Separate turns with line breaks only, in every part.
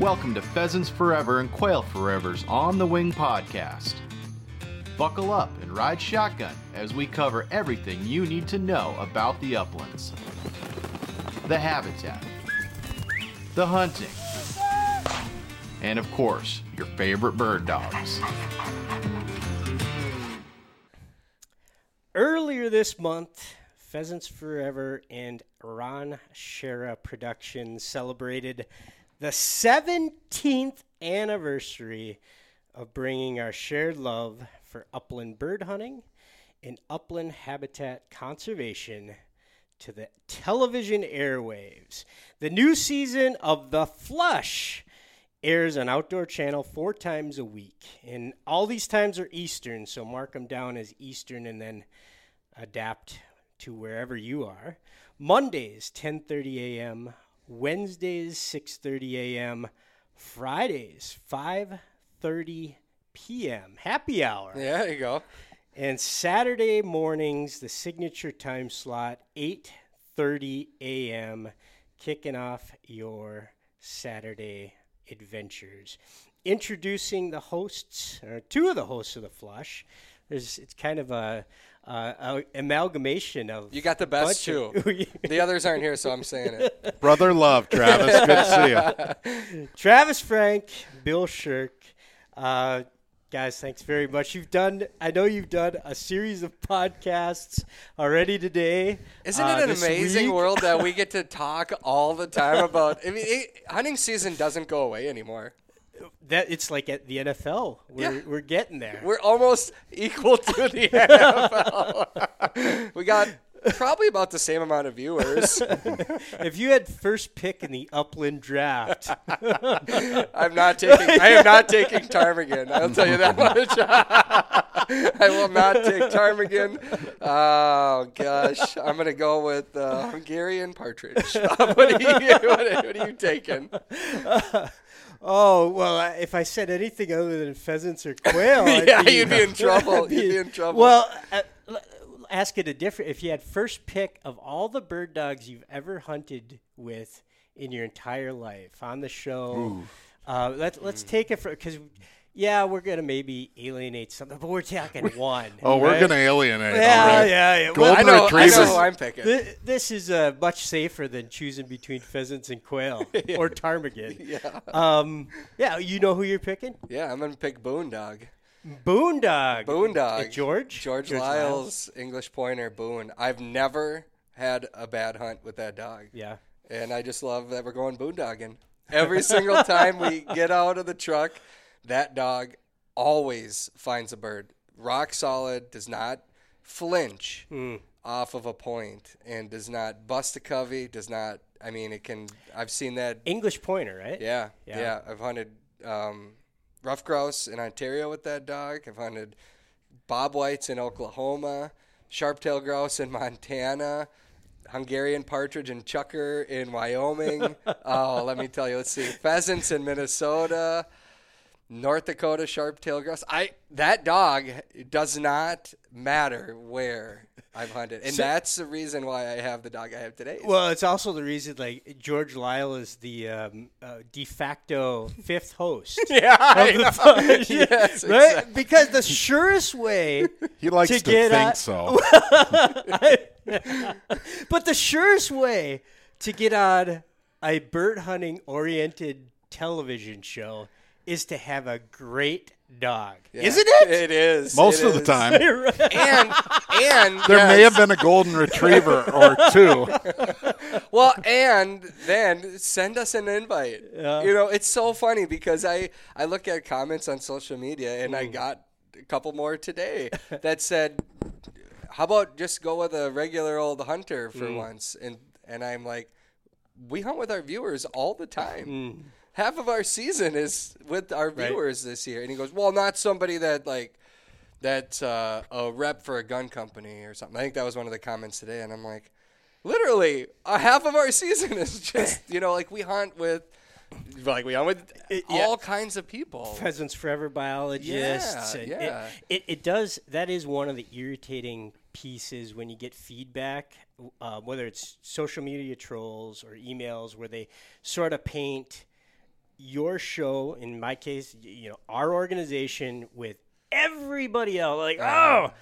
Welcome to Pheasants Forever and Quail Forever's On the Wing podcast. Buckle up and ride shotgun as we cover everything you need to know about the uplands the habitat, the hunting, and of course, your favorite bird dogs.
Earlier this month, Pheasants Forever and Ron Schara Productions celebrated the 17th anniversary of bringing our shared love for upland bird hunting and upland habitat conservation to the television airwaves. The new season of The Flush airs on Outdoor Channel four times a week, and all these times are Eastern, so mark them down as Eastern and then adapt to wherever you are. Mondays 10:30 a.m., Wednesdays 6:30 a.m., Fridays 5:30 p.m. Happy hour.
Yeah, there you go.
And Saturday mornings, the signature time slot, 8:30 a.m., kicking off your Saturday adventures. Introducing the hosts, or two of the hosts of the Flush. There's, it's kind of a, a, a amalgamation of
You got the best
bunch
too.
of-
the others aren't here, so I'm saying it.
Brother love, Travis. Good to see you.
Travis Frank, Bill Sherck. Uh, guys, thanks very much. You've done, I know you've done a series of podcasts already today.
Isn't
uh,
it an amazing
week.
world that we get to talk all the time about? I mean, it, hunting season doesn't go away anymore.
That it's like at the NFL. We're,
Yeah.
we're getting there.
We're almost equal to the NFL. we got probably about the same amount of viewers.
if you had first pick in the Upland draft,
I'm not taking. I am not taking Ptarmigan. I'll tell you that much. I will not take Ptarmigan. Oh gosh, I'm gonna go with uh, Hungarian partridge. what, are you, what, what are you taking?
Oh well, if I said anything other than pheasants or quail, I'd
yeah,
be,
you'd be in trouble.
I'd
You'd be in trouble.
Well, uh, ask it a different. If you had first pick of all the bird dogs you've ever hunted with in your entire life on the show, uh, let, let's take it for because. Yeah, we're gonna maybe alienate something, but we're talking one.
Oh, we're gonna alienate.
Yeah,
all right.
yeah, yeah.
Golden
Well,
I know. I know who I'm picking.
Thi- This is uh, much safer than choosing between pheasants and quail or ptarmigan.
Yeah.
Um, yeah, you know who you're picking?
Yeah, I'm gonna pick Boondog.
Boondog.
Boondog.
Uh, George.
George, Lyles, English Pointer, Boone. I've never had a bad hunt with that dog.
Yeah.
And I just love that we're going boondogging. Every single time we get out of the truck, that dog always finds a bird. Rock solid, does not flinch
Hmm.
off of a point, and does not bust a covey, does not, I mean, it can, I've seen that.
English pointer, right?
Yeah,
Yeah.
yeah. I've hunted um, ruffed grouse in Ontario with that dog. I've hunted bob whites in Oklahoma, sharp-tailed grouse in Montana, Hungarian partridge and chukar in Wyoming. oh, let me tell you. Let's see, pheasants in Minnesota. North Dakota sharp-tailed grouse. I that dog does not matter where I've hunted, and
So-
that's the reason why I have the dog I have today.
Well, it's also the reason like George Lyle is the um, uh, de facto fifth host.
yeah,
of the
yes,
right?
exactly.
Because the surest way
He likes
To
to,
get
think
at-
so.
but the surest way to get on a bird hunting oriented television show is to have a great dog.
Yeah,
Isn't it?
It is.
Most
It
of the time,
and and
there may have been a golden retriever or two.
well, and then send us an invite.
Yeah.
You know, it's so funny because I I look at comments on social media and
Mm.
I got a couple more today that said, "How about just go with a regular old hunter for
Mm.
once?" And and I'm like, we hunt with our viewers all the time.
Mm.
Half of our season is with our viewers this year. And he goes, "Well, not somebody that like." That's uh, a rep for a gun company or something. I think that was one of the comments today, and I'm like, literally, a half of our season is just you know like we hunt with, like we hunt with
It- yeah.
all kinds of people.
Pheasants Forever biologists.
Yeah,
and
yeah.
It, it, it does, that is one of the irritating pieces when you get feedback, uh, whether it's social media trolls or emails where they sort of paint your show, in my case, you know, our organization with everybody else. Like, oh,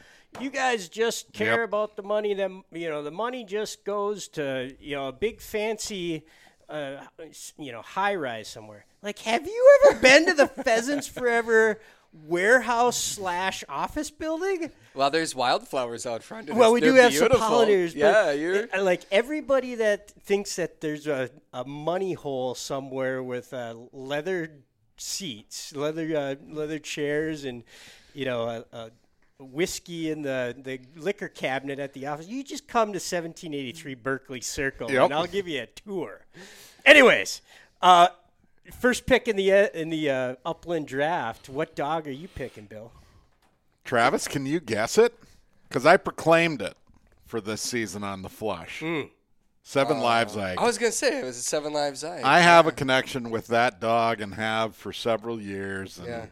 you guys just care
Yep.
about the money. That you know, the money just goes to you know a big fancy. Uh, you know, high rise somewhere. Like, have you ever been to the Pheasants Forever warehouse slash office building?
Well, there's wildflowers out front. and
Well, we do
they're
have some pollinators.
Yeah, you're.
uh, like everybody that thinks that there's a, a money hole somewhere with uh, leather seats, leather uh, leather chairs, and you know a, a whiskey in the the liquor cabinet at the office. You just come to 1783 Berkeley Circle,
Yep.
and I'll give you a tour. Anyways. Uh, First pick in the uh, in the uh, Upland draft. What dog are you picking, Bill?
Travis, can you guess it? Because I proclaimed it for this season on the flush. Seven lives, I.
I was gonna say it was a Seven Lives Ike.
I have a connection with that dog and have for several years. And
Yeah.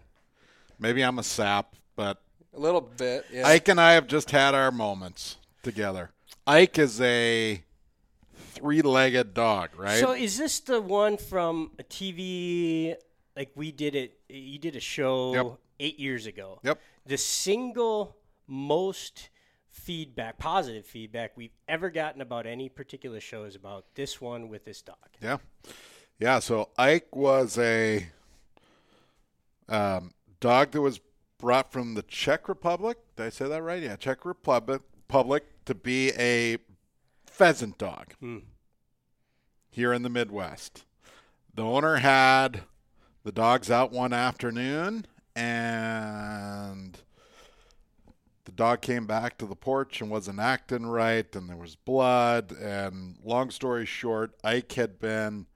Maybe I'm a sap, but
a little bit. Yeah.
Ike and I have just had our moments together. Ike is a three-legged dog, right?
So is this the one from a TV? Like we did it. You did a show
Yep.
eight years ago.
Yep.
The single most feedback, positive feedback we've ever gotten about any particular show is about this one with this dog.
Yeah. Yeah. So Ike was a um, dog that was brought from the Czech Republic. Did I say that right? Yeah, Czech Republic, Republic to be a pheasant dog here in the Midwest. The owner had the dogs out one afternoon and the dog came back to the porch and wasn't acting right and there was blood and long story short ike had been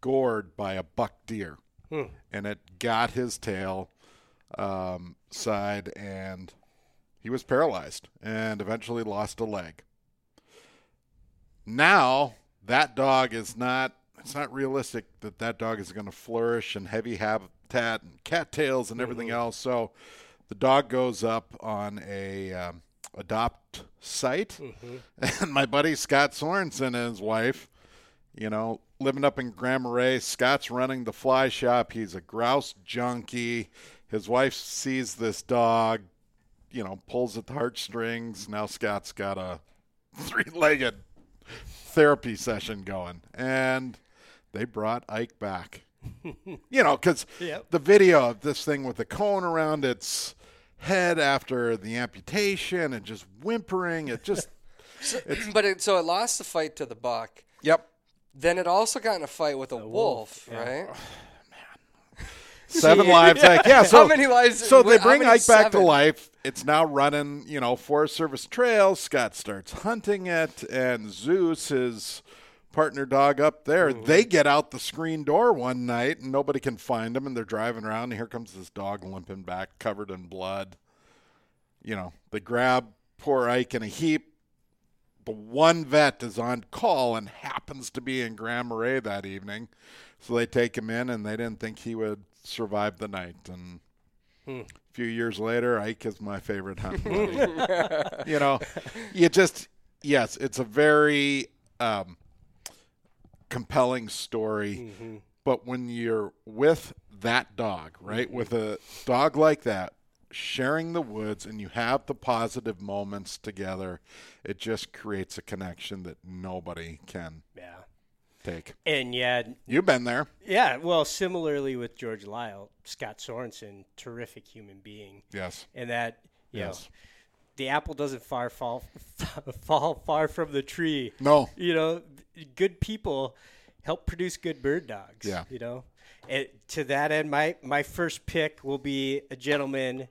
gored by a buck deer. And it got his tail um, side and he was paralyzed and eventually lost a leg. Now that dog is not it's not realistic that that dog is going to flourish in heavy habitat and cattails and everything else. So the dog goes up on a um, adopt site. And my buddy scott sorensen and his wife you know living up in grand marais scott's running the fly shop. He's a grouse junkie. His wife sees this dog you know pulls at the heartstrings. Now scott's got a three-legged therapy session going and they brought ike back you know because
Yep.
the video of this thing with the cone around its head after the amputation and just whimpering it just
but it, so it lost the fight to the buck.
yep
Then it also got in a fight with a, wolf,
wolf, yeah.
right?
Oh, seven lives like yeah so
How many lives-
so they bring
many
ike back to life it's now running you know forest service trails scott starts hunting it and zeus his partner dog up there they get out the screen door one night and nobody can find him and they're driving around and here comes this dog limping back covered in blood you know they grab poor ike in a heap the one vet is on call and happens to be in Grand Marais that evening. So they take him in, and they didn't think he would survive the night. And a few years later, Ike is my favorite hunt buddy. you know, you just, yes, it's a very um, compelling story. But when you're with that dog, right, with a dog like that, sharing the woods and you have the positive moments together, it just creates a connection that nobody can
Yeah.
Take.
And yeah,
You've been there.
yeah. Well, similarly with George Lyle, Scott Sorensen, terrific human being,
Yes.
and that you
Yes.
know, the apple doesn't far fall fall far from the tree.
No.
you know, good people help produce good bird dogs.
Yeah.
you know. And to that end, my my first pick will be a gentleman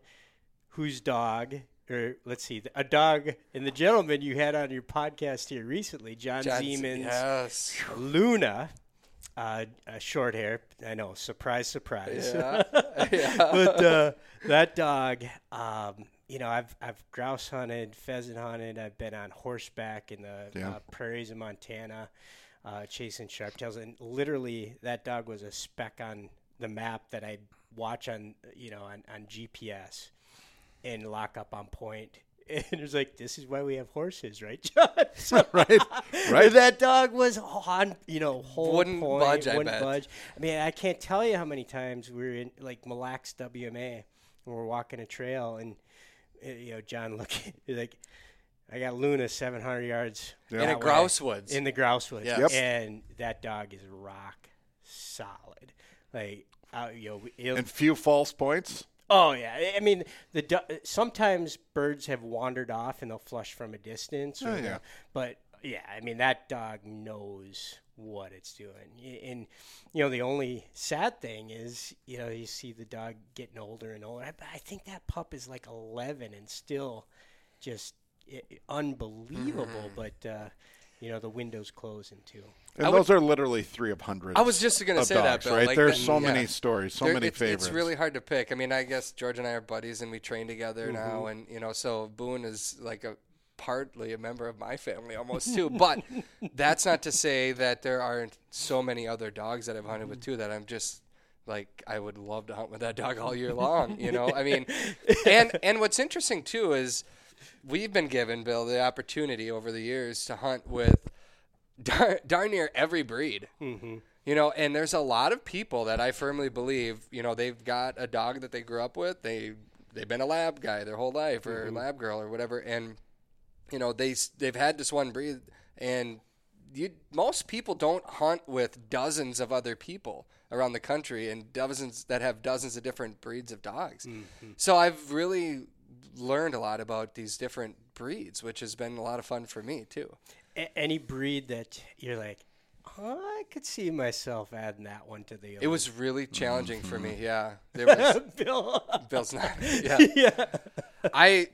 whose dog, or let's see, a dog and the gentleman you had on your podcast here recently, John,
John-
Siemens.
Yes.
Luna, uh, uh, short hair. I know, surprise, surprise.
Yeah. yeah.
but uh, that dog, um, you know, I've I've grouse hunted, pheasant hunted. I've been on horseback in the
Yeah.
uh, prairies of Montana, uh, chasing sharptails, and literally that dog was a speck on the map that I'd watch on you know on, on GPS and lock up on point. and it's like, this is why we have horses, right, John? So-
right, right.
that dog was on, you know, whole
Wouldn't
point,
budge, I
wouldn't
bet.
budge. I mean, I can't tell you how many times we were in like Mille Lacs WMA, and we're walking a trail, and uh, you know, John looking like, I got Luna 700 yards
In
that
a
way,
grouse woods.
in the grouse woods,
Yes.
Yep.
and that dog is rock solid, like. Uh, you know, it'll-
and few false points.
Oh yeah, I- mean the du- sometimes birds have wandered off and they'll flush from a distance. Or
Oh, yeah.
But yeah, I mean that dog knows what it's doing. And you know the only sad thing is you know you see the dog getting older and older. I, I think that pup is like 11 and still just i- unbelievable.
Mm-hmm.
But uh, you know the window's closing too.
And
I would-
those are literally three of hundreds.
I was just gonna say
dogs,
that, Bill.
right?
Like
There's
that-
so
yeah.
many stories, so
There-
many
it's,
favorites.
It's really hard to pick. I mean, I guess George and I are buddies, and we train together
Mm-hmm.
now, and you know, so Boone is like a partly a member of my family almost too. But that's not to say that there aren't so many other dogs that I've hunted with too that I'm just like I would love to hunt with that dog all year long. You know, I mean, and and what's interesting too is we've been given Bill the opportunity over the years to hunt with dar- darn near every breed.
Mm-hmm.
You know, and there's a lot of people that I firmly believe, you know, they've got a dog that they grew up with. They they've been a lab guy their whole life or
Mm-hmm.
lab girl or whatever and you know, they they've had this one breed and you most people don't hunt with dozens of other people around the country and dozens that have dozens of different breeds of dogs.
Mm-hmm.
So I've really learned a lot about these different breeds, which has been a lot of fun for me too.
A- any breed that you're like, oh, I could see myself adding that one to the.
It was really challenging for me.
Mm-hmm.
Yeah, there was
Bill.
Bill's not. Yeah,
yeah.
I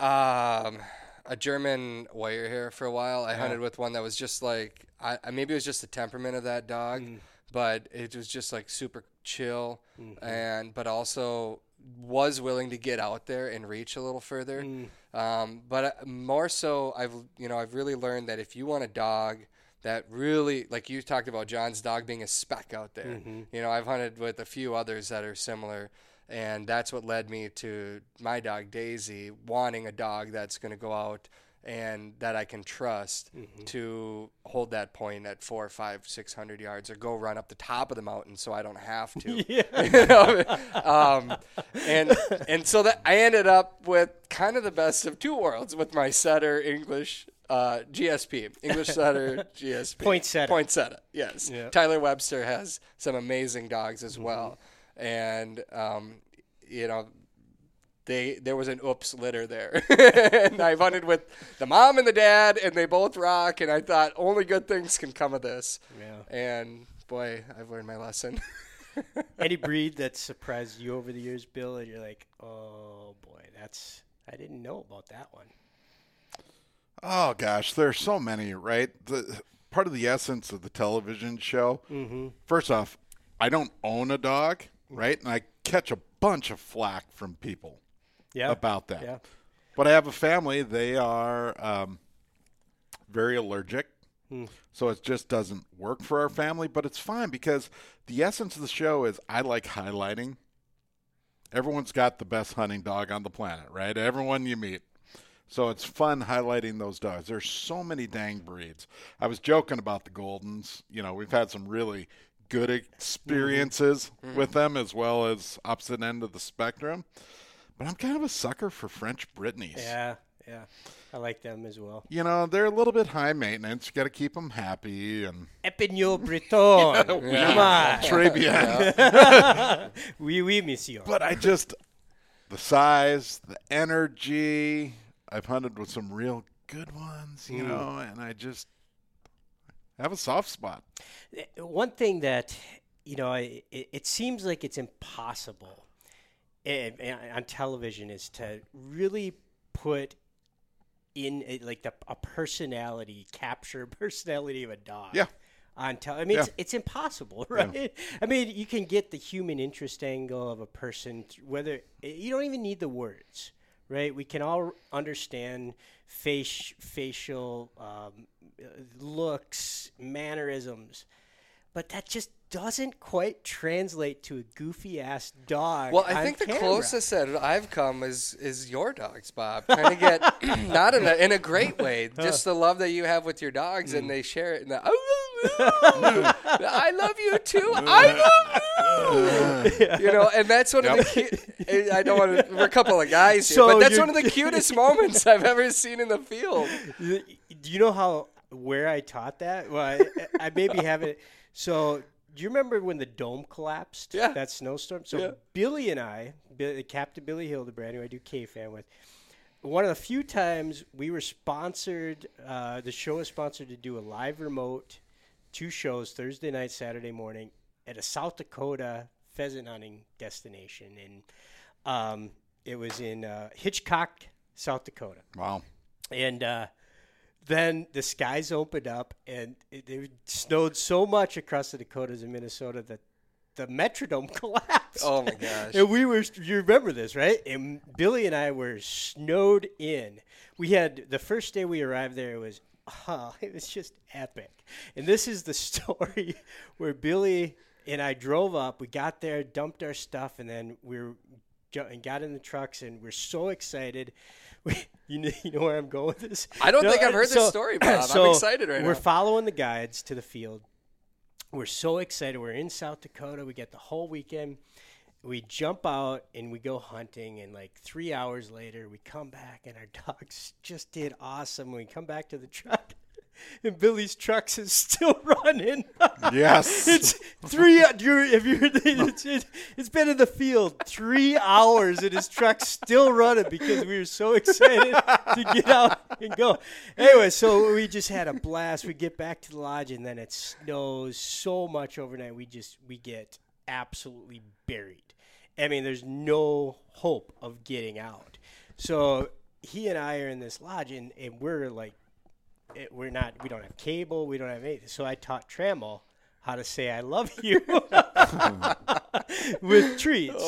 um a German wirehair here for a while. I hunted with one that was just like I I- maybe it was just the temperament of that dog,
Mm.
but it was just like super chill
Mm-hmm.
and but also was willing to get out there and reach a little further.
Mm.
Um, but uh, more so, I've you know I've really learned that if you want a dog that really like you talked about John's dog being a speck out there.
Mm-hmm.
You know I've hunted with a few others that are similar, and that's what led me to my dog Daisy wanting a dog that's going to go out and that I can trust
Mm-hmm.
to hold that point at four, five, six hundred yards, or go run up the top of the mountain so I don't have to. Um, and and so that I ended up with kind of the best of two worlds with my setter English uh, GSP, English setter GSP,
Poinsettia.
poinsettia. Yes,
Yeah.
Tyler Webster has some amazing dogs as well, and um, you know they there was an oops litter there, and I've hunted with the mom and the dad, and they both rock, and I thought only good things can come of this,
Yeah.
and boy, I've learned my lesson.
Any breed that surprised you over the years, Bill, and you're like, oh boy, that's I didn't know about that one.
Oh gosh, there's so many, right? The part of the essence of the television show. Mm-hmm. First off, I don't own a dog, right? And I catch a bunch of flack from people
Yeah.
about that.
Yeah.
But I have a family; they are um, very allergic, hmm. so it just doesn't work for our family. But it's fine because the essence of the show is I like highlighting. Everyone's got the best hunting dog on the planet, right? Everyone you meet. So it's fun highlighting those dogs. There's so many dang breeds. I was joking about the Goldens. You know, we've had some really good mm-hmm. experiences mm-hmm. with them as well as opposite end of the spectrum. But I'm kind of a sucker for French Brittany's.
Yeah. Yeah. I like them as well.
You know, they're a little bit high maintenance. You got to keep them happy and
Épagneul Breton. Come on.
très bien.
Oui, oui, monsieur.
But I just the size, the energy. I've hunted with some real good ones, you mm. know, and I just have a soft spot.
Eh, one thing that you know, it, it seems like it's impossible eh, eh, on television is to really put in eh, like the a personality, capture personality of a dog.
Yeah.
On tele, I mean, it's,
Yeah.
it's impossible, right? I mean, you can get the human interest angle of a person, th- whether eh, you don't even need the words, right? We can all understand face, facial um, uh, looks, mannerisms, but that just doesn't quite translate to a goofy ass dog.
Well, I
on
think the
camera.
closest that I've come is is your dogs, Bob. Trying to get not in a, in a great way, just the love that you have with your dogs,
Mm.
and they share it. And the, I love you too. I love you. You know, and that's one of the cute. I don't want to. We're a couple of guys here,
So
but that's one of the cutest moments I've ever seen in the field.
Do you know how where I taught that? Well, I, I maybe haven't. So, do you remember when the dome collapsed?
Yeah.
That snowstorm. So
Yeah.
Billy and I, Bi- Captain Billy Hildebrand, who I do KFAN with, one of the few times we were sponsored. Uh, the show was sponsored to do a live remote, two shows Thursday night, Saturday morning at a South Dakota pheasant hunting destination, and um, it was in uh, Hitchcock, South Dakota
Wow.
and uh, then the skies opened up and it, it snowed so much across the Dakotas and Minnesota that the Metrodome collapsed.
Oh my gosh!
And we were, you remember this, right? And Billy and I were snowed in. We had the first day we arrived there. It was, oh, it was just epic. And this is the story where Billy and I drove up. We got there, dumped our stuff, and then we were and got in the trucks, and we're so excited. We, you know, you know where I'm going with this?
I don't
No,
think I've uh, heard this story, Bob. I'm excited right now.
we're following the guides to the field. We're so excited. We're in South Dakota. We get the whole weekend. We jump out and we go hunting. And like three hours later, we come back and our dogs just did awesome. We come back to the truck, and Billy's trucks is still running.
Yes.
it's three. uh, you- If you, it's, it, it's been in the field three hours and his truck's still running because we were so excited to get out and go. Anyway, so we just had a blast. We get back to the lodge and then it snows so much overnight. We just we get absolutely buried. I mean, there's no hope of getting out. So he and I are in this lodge and, and we're like it, we're not we don't have cable we don't have anything so i taught trammell how to say i love you with treats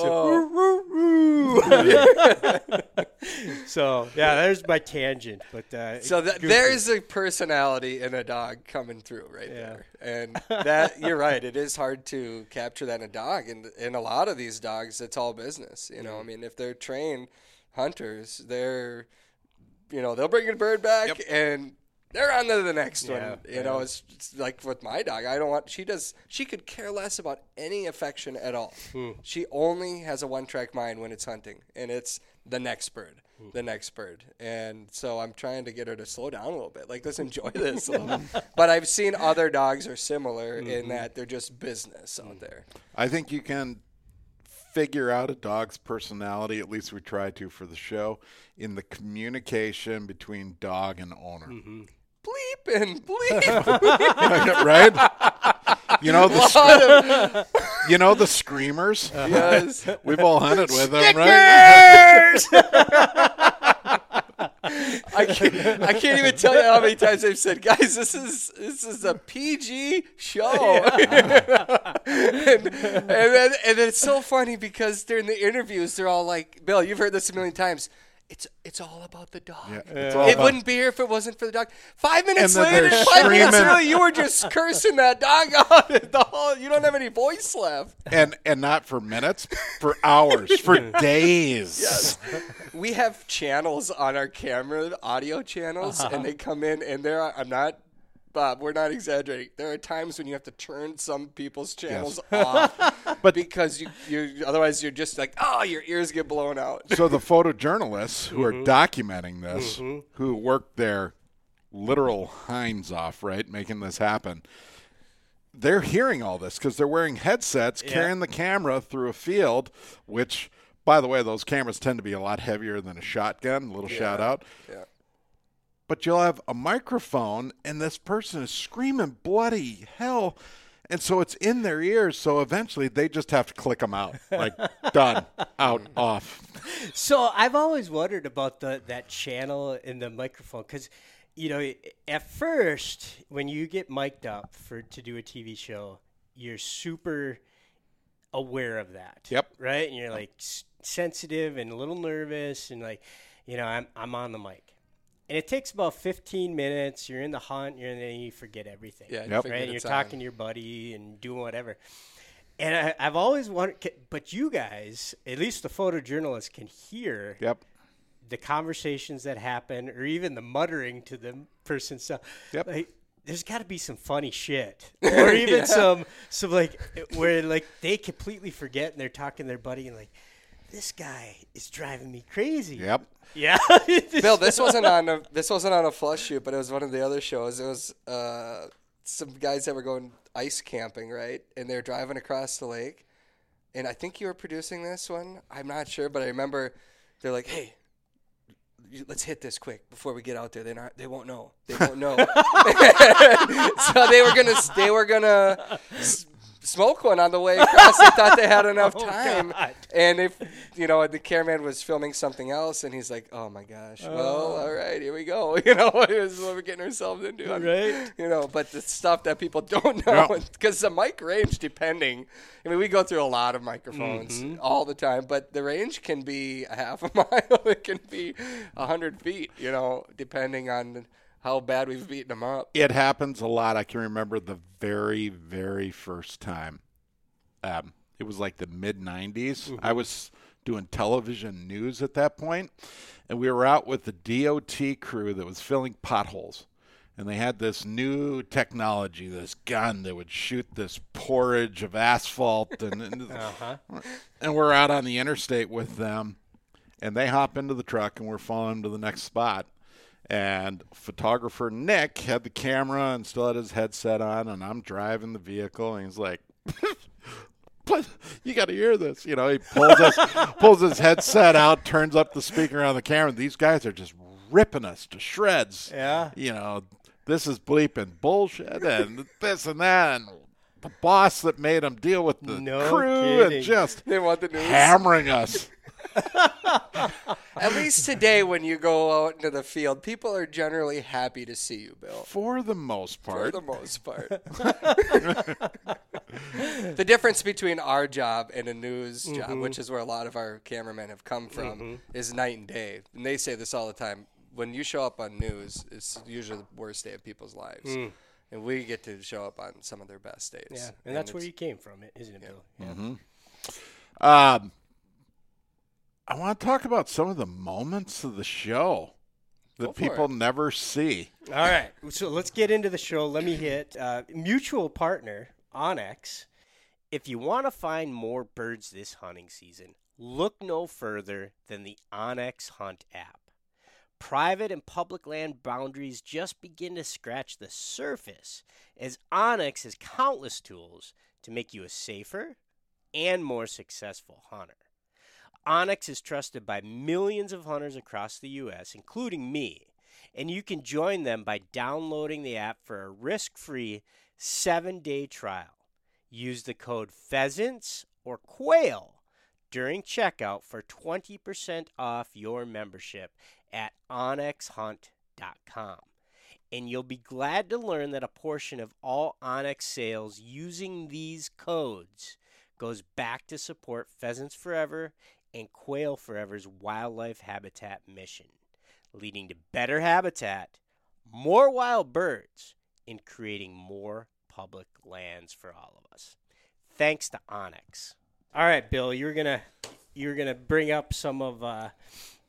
so yeah there's my tangent but uh,
So that, there's a personality in a dog coming through right
Yeah.
there, and that you're right. It is hard to capture that in a dog, and in a lot of these dogs, it's all business. You know, I mean, if they're trained hunters, they're, you know, they'll bring a bird back and. They're on to the next
Yeah,
one. You know, it's, it's like with my dog. I don't want. She does. She could care less about any affection at all.
Hmm.
She only has a one-track mind when it's hunting, and it's the next bird,
Hmm.
the next bird. And so I'm trying to get her to slow down a little bit. Like, let's enjoy this. a little. But I've seen other dogs are similar
Mm-hmm.
in that they're just business
Mm.
out there.
I think you can figure out a dog's personality, at least we try to for the show, in the communication between dog and owner.
Bleep and bleep.
right? You know the you know the screamers.
yes.
We've all hunted with them, right?
I can't, I can't even tell you how many times I've said, guys, this is this is a PG show. and, and then and it's so funny because during the interviews they're all like, Bill, you've heard this a million times. It's it's all about the dog.
Yeah, it's all
it wouldn't be here if it wasn't for the dog. Five minutes
then
later,
they're
five minutes
screaming.
early, you were just cursing that dog out. The whole, you don't have any voice left.
and and not for minutes, for hours, for days. Yes.
we have channels on our camera, audio channels, uh-huh. and they come in, and there are, I'm not, Bob, we're not exaggerating. There are times when you have to turn some people's channels off, but because you, you, otherwise you're just like, oh, your ears get blown out.
So the photojournalists who are
Mm-hmm.
documenting this, who work their literal hinds off, right, making this happen, they're hearing all this because they're wearing headsets, carrying the camera through a field, which, by the way, those cameras tend to be a lot heavier than a shotgun. little shout out.
Yeah.
But you'll have a microphone, and this person is screaming bloody hell. And so it's in their ears. So eventually they just have to click them out. Like, done, out, off.
So I've always wondered about the that channel in the microphone because, you know, at first when you get mic'd up for to do a TV show, you're super aware of that.
Yep.
Right, and you're like s- sensitive and a little nervous and like, you know, I'm I'm on the mic. And it takes about 15 minutes. You're in the hunt, you're and then you forget everything.
Yeah, you
Yep.
figure
right. You're talking
on.
to your buddy and doing whatever. And I, I've always wanted, but you guys, at least the photojournalists, can hear
Yep.
the conversations that happen, or even the muttering to the person. So,
Yep.
like, there's got to be some funny shit, or even some, some like where like they completely forget and they're talking to their buddy and like, this guy is driving me crazy.
Yep.
Yeah.
Bill, this wasn't on a this wasn't on a flush shoot, but it was one of the other shows. It was uh, some guys that were going ice camping, right? And they're driving across the lake. And I think you were producing this one. I'm not sure, but I remember they're like, "Hey, let's hit this quick before we get out there. They not they won't know. They won't know." so they were gonna they were gonna s- smoke one on the way across. They thought they had enough
Oh,
time,
God.
and if you know the cameraman was filming something else, and he's like, "Oh my gosh, well,
Oh.
all right, here we go." You know, this is what we're getting ourselves into,
Right.
You know, but the stuff that people don't know because the mic range, depending. I mean, we go through a lot of microphones
Mm-hmm.
all the time, but the range can be a half a mile. It can be a hundred feet. You know, depending on how bad we've beaten them up.
It happens a lot. I can remember the very, very first time. Um, it was like the mid 90s. I was doing television news at that point, and we were out with the DOT crew that was filling potholes. And they had this new technology, this gun that would shoot this porridge of asphalt. And, and,
Uh-huh.
and we're out on the interstate with them, and they hop into the truck, and we're following to the next spot. And photographer Nick had the camera and still had his headset on, and I'm driving the vehicle, and he's like, you got to hear this," you know. He pulls us, pulls his headset out, turns up the speaker on the camera. These guys are just ripping us to shreds.
Yeah.
you know, this is bleeping bullshit, and this and that, and the boss that made him deal with the
No
crew
kidding.
and just
They want the news.
hammering us.
At least today, when you go out into the field, people are generally happy to see you, Bill.
For the most part.
For the most part. the difference between our job and a news job, mm-hmm. which is where a lot of our cameramen have come from, mm-hmm. is night and day. And they say this all the time. When you show up on news, it's usually the worst day of people's lives. Mm. And we get to show up on some of their best days.
Yeah, and that's where you came from, isn't it, Bill? Yeah. Mm-hmm.
um, I want to talk about some of the moments of the show that people
it.
never see.
All right, so let's get into the show. Let me hit uh, mutual partner onX. If you want to find more birds this hunting season, look no further than the onX Hunt app. Private and public land boundaries just begin to scratch the surface as onX has countless tools to make you a safer and more successful hunter. onX is trusted by millions of hunters across the U.S., including me, and you can join them by downloading the app for a risk free seven day trial. Use the code pheasants or quail during checkout for 20% off your membership at onxhunt.com. And you'll be glad to learn that a portion of all onX sales using these codes goes back to support Pheasants Forever and Quail Forever's wildlife habitat mission, leading to better habitat, more wild birds, and creating more public lands for all of us. Thanks to onX. All right, Bill, you're gonna you're gonna bring up some of uh,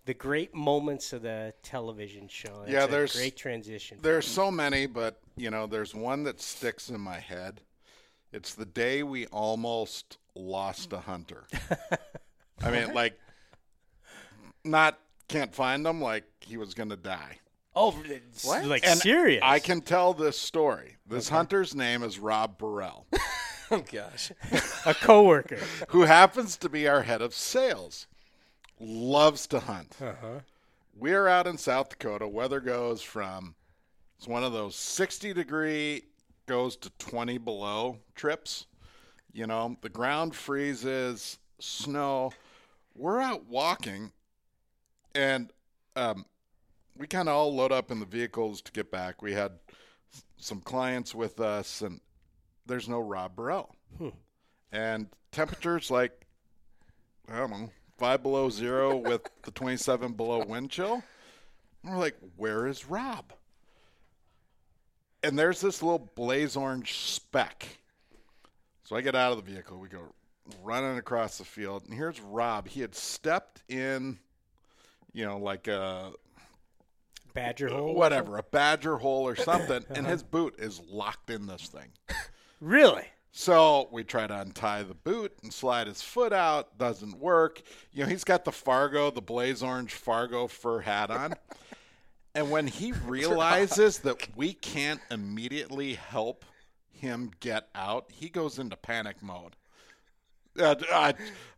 the great moments of the television show. That's
Yeah,
a
there's-
great transition.
There's so many, but you know, there's one that sticks in my head. It's the day we almost lost a hunter. I mean, like, not can't find him. Like he was gonna die.
oh, it's
What?
like
And
serious?
I can tell this story. This hunter's name is Rob Burrell,
Oh, gosh.
a coworker.
who happens to be our head of sales. Loves to hunt.
Uh-huh.
We're out in South Dakota. Weather goes from it's one of those 60 degree goes to 20 below trips. You know, the ground freezes, snow. We're out walking, and um, we kind of all load up in the vehicles to get back. We had some clients with us, and there's no Rob Burrell. And temperatures like, I don't know, five below zero with the 27 below wind chill. And we're like, where is Rob? And there's this little blaze orange speck. So I get out of the vehicle. We go running across the field. And here's Rob. He had stepped in, you know, like a
Badger hole.
whatever, a badger hole or something. and his boot is locked in this thing.
Really?
So we try to untie the boot and slide his foot out. Doesn't work. You know, he's got the Fargo, the blaze orange Fargo fur hat on. and when he realizes that we can't immediately help him get out, he goes into panic mode. Uh, I,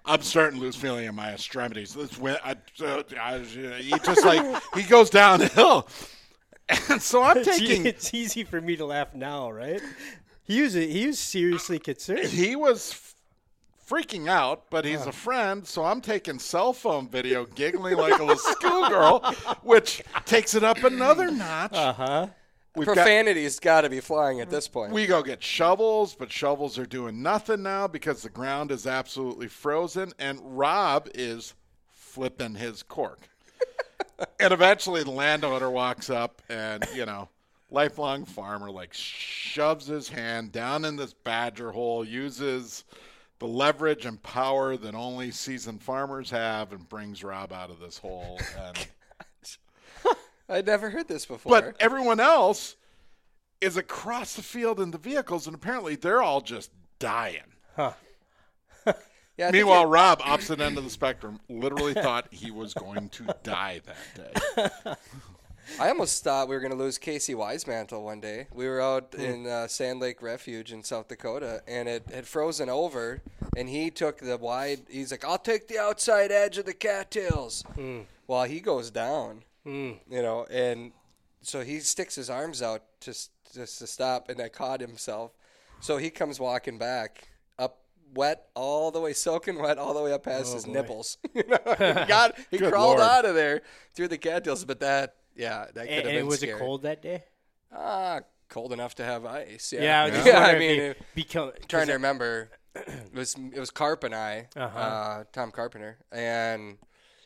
I'm starting to lose feeling in my extremities. This when I, uh, I, he just like he goes downhill, and so I'm taking
It's easy for me to laugh now, right? He was he was seriously concerned.
he was f- freaking out, but he's a friend, so I'm taking cell phone video, giggling like a little schoolgirl, which takes it up another notch.
Uh huh.
We've
Profanity's got to be flying at this point.
we go get shovels, but shovels are doing nothing now because the ground is absolutely frozen, and Rob is flipping his cork. and eventually, the landowner walks up, and you know, lifelong farmer like shoves his hand down in this badger hole, uses the leverage and power that only seasoned farmers have, and brings Rob out of this hole. And
I'd never heard this before.
but everyone else is across the field in the vehicles, and apparently they're all just dying.
Huh. yeah,
Meanwhile,
it-
Rob, opposite end of the spectrum, literally thought he was going to die that day.
I almost thought we were going to lose Casey Wisemantle one day. We were out
Hmm.
in uh, Sand Lake Refuge in South Dakota, and it had frozen over. And he took the wide. He's like, "I'll take the outside edge of the cattails."
Hmm.
While he goes down, you know, and so he sticks his arms out to just to stop, and I caught himself. So he comes walking back up wet all the way, soaking wet all the way up past his nipples. you know, he got he crawled
Lord.
out of there through the cattails, but that yeah, that could have been
and was
scary.
it cold that day?
Ah, cold enough to have ice. Yeah,
Yeah, I just
I mean, it-
it become
trying to remember. It was it was Carp and I,
Uh-huh.
uh, Tom Carpenter, and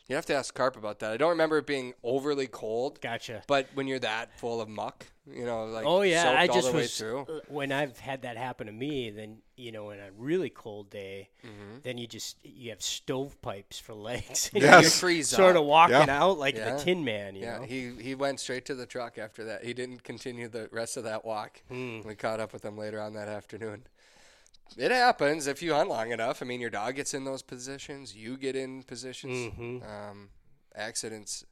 you have to ask Carp about that. I don't remember it being overly cold,
Gotcha.
but when you're that full of muck, you know, like
Oh yeah,
soaked
I
all
just
the way
was
through.
uh, when I've had that happen to me. Then you know, in a really cold day,
Mm-hmm.
then you just you have stovepipes for legs.
Yes.
You freeze
sort
up.
of walking
Yeah.
out like
Yeah.
the Tin Man. You
Yeah,
know?
he he went straight to the truck after that. He didn't continue the rest of that walk.
Hmm.
We caught up with him later on that afternoon. It happens if you hunt long enough. I mean, your dog gets in those positions. You get in positions.
Mm-hmm.
Um, accidents.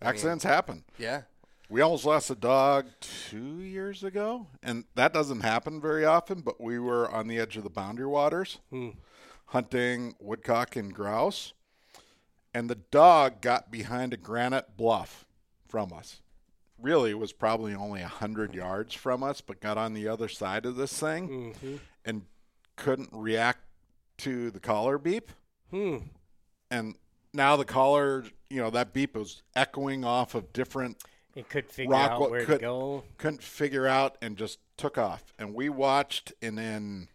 I mean,
Accidents happen.
Yeah.
We almost lost a dog two years ago, and that doesn't happen very often. But we were on the edge of the boundary waters, hunting woodcock and grouse, and the dog got behind a granite bluff from us. Really, it was probably only a hundred yards from us, but got on the other side of this thing and couldn't react to the collar beep.
Hmm.
And now the collar, you know, that beep was echoing off of different
It could figure
rock
out where
could
to go.
couldn't figure out and just took off and we watched and in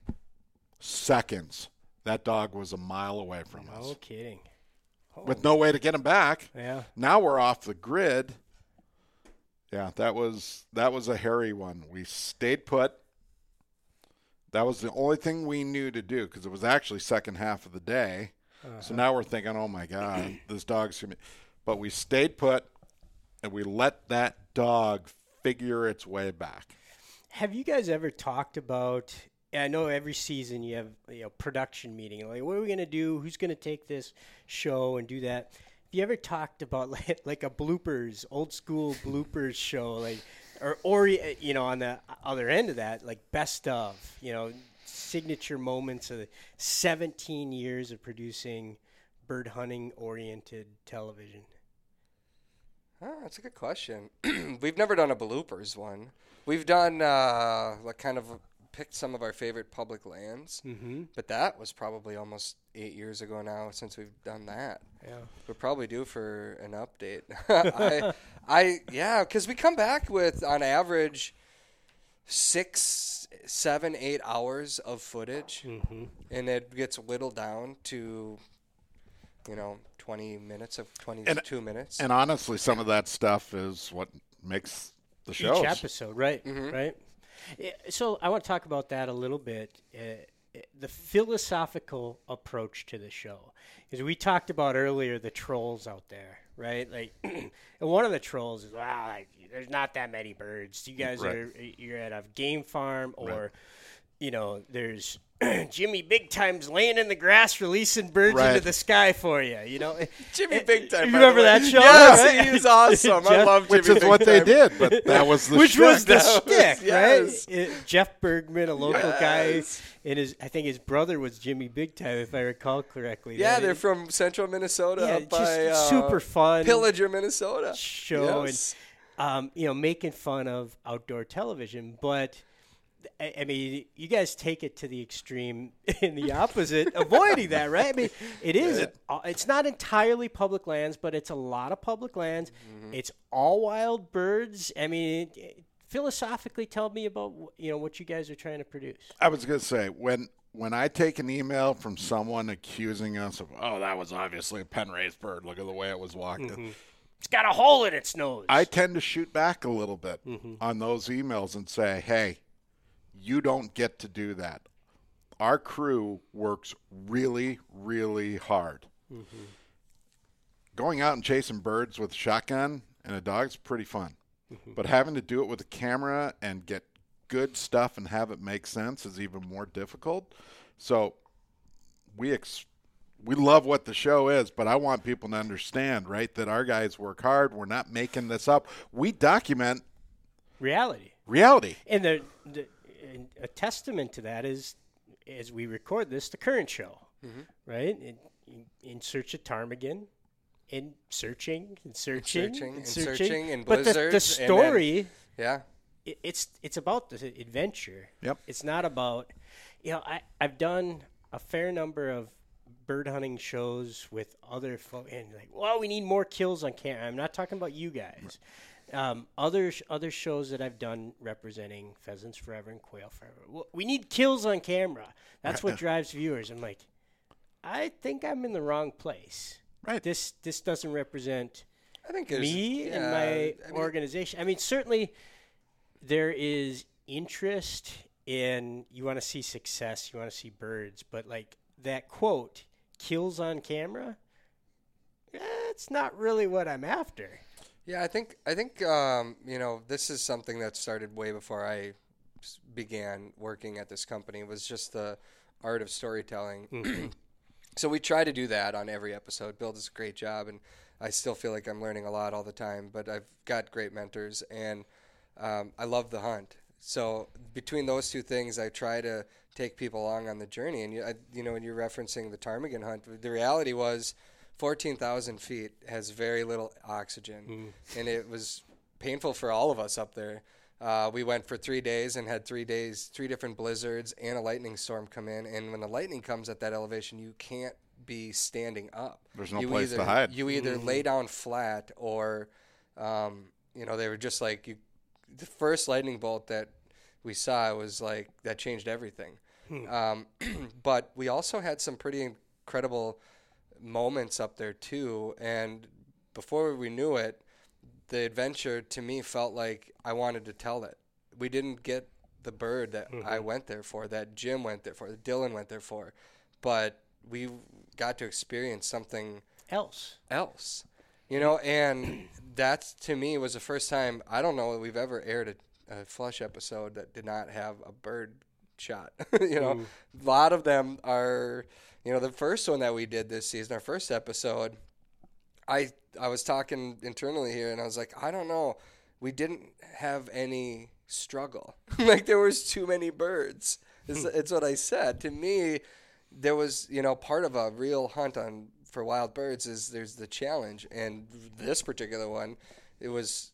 seconds that dog was a mile away from us
No kidding.
with no way to get him back
Yeah.
now we're off the grid yeah that was that was a hairy one we stayed put that was the only thing we knew to do because it was actually second half of the day so uh-huh. now we're thinking oh my god this dog's gonna but we stayed put and we let that dog figure its way back
Have you guys ever talked about? I know every season you have you know production meeting. Like, what are we gonna do? Who's gonna take this show and do that? Have you ever talked about like, like a bloopers, old school bloopers show, like, or or you know on the other end of that, like best of, you know, signature moments of 17 years of producing bird hunting oriented television.
Oh, that's a good question. We've never done a bloopers one. We've done uh, like kind of picked some of our favorite public lands,
Mm-hmm.
but that was probably almost eight years ago now since we've done that.
Yeah.
We're probably due for an update. I, I, yeah, because we come back with on average six, seven, eight hours of footage,
Mm-hmm.
and it gets whittled down to you know, 20 minutes of 22 minutes.
And honestly, some of that stuff is what makes the show.
each episode, right? Right. So I want to talk about that a little bit. Uh, the philosophical approach to the show, is we talked about earlier the trolls out there, right? Like, and one of the trolls is, "Wow, like, there's not that many birds. You guys
Right.
are you're at a game farm, or you know, there's." Jimmy Big Time's laying in the grass, releasing birds
Right.
into the sky for you. You know,
Jimmy Big Time.
You remember that show?
Yes,
right?
he was awesome. I
Jeff-
love Jimmy
Which is
Big
what they did, but that was the
which was
shtick.
the
That was-
stick,
yes.
right? It- Jeff Bergman, a local
Yes.
guy, and his I think his brother was Jimmy Big Time, if I recall correctly.
Yeah, they're from central Minnesota,
yeah,
up
just
by uh,
super fun
Pillager, Minnesota.
show,
Yes.
and um, you know, making fun of outdoor television, but. I I mean, you guys take it to the extreme in the opposite, avoiding that, right? I mean, it is. uh, It's not entirely public lands, but it's a lot of public lands.
Mm-hmm.
It's all wild birds. I mean, philosophically, tell me about you know what you guys are trying to produce.
I was going to say when when I take an email from someone accusing us of, oh, that was obviously a pen raised bird. Look at the way it was walked. in."
It's got a hole in its nose.
I tend to shoot back a little bit on those emails and say, hey, you don't get to do that. Our crew works really, really hard. Mm-hmm. Going out and chasing birds with a shotgun and a dog is pretty fun. Mm-hmm. But having to do it with a camera and get good stuff and have it make sense is even more difficult. So we ex- we love what the show is, but I want people to understand, right, that our guys work hard. We're not making this up. We document
reality.
reality.
And the, the a testament to that is, as we record this, the current show, mm-hmm. right? In, in, in search of ptarmigan, and searching and searching
searching,
and
and
searching,
searching, and
but the, the
blizzards, and then-
story,
Yeah.
it, it's it's about the adventure.
Yep.
It's not about, you know, I I've done a fair number of bird hunting shows with other folks, and like, well, we need more kills on camera. I'm not talking about you guys. Um, other sh- other shows that I've done representing pheasants forever and quail forever. Well, we need kills on camera. That's what drives viewers. I'm like, I think I'm in the wrong place.
Right.
This this doesn't represent
I think
me
yeah,
and my
I mean,
organization. I mean, certainly there is interest in you want to see success, you want to see birds, but like that quote, kills on camera, that's not really what I'm after.
Yeah, I think I think um, you know this is something that started way before I began working at this company. It Was just the art of storytelling. so we try to do that on every episode. Bill does a great job, and I still feel like I'm learning a lot all the time. But I've got great mentors, and um, I love the hunt. So between those two things, I try to take people along on the journey. And you, I, you know, when you're referencing the ptarmigan hunt, the reality was 14,000 feet has very little oxygen, and it was painful for all of us up there. Uh, we went for three days and had three days, three different blizzards and a lightning storm come in. And when the lightning comes at that elevation, you can't be standing up.
There's no
You
place to
either-
hide.
You either lay down flat or, um, you know, they were just like you. The first lightning bolt that we saw was like that changed everything. Um, but we also had some pretty incredible moments up there too. And before we knew it, the adventure to me felt like I wanted to tell it. We didn't get the bird that I mm-hmm. went there for, that Jim went there for, that Dylan went there for, but we got to experience something
Else,
else, you know. And that to me was the first time I don't know that we've ever aired a, a flush episode that did not have a bird shot. you know, a lot of them are. You know, the first one that we did this season, our first episode, I I was talking internally here, and I was like, I don't know, we didn't have any struggle. like there was too many birds. It's, it's what I said. To me, there was you know part of a real hunt on for wild birds is there's the challenge, and this particular one, it was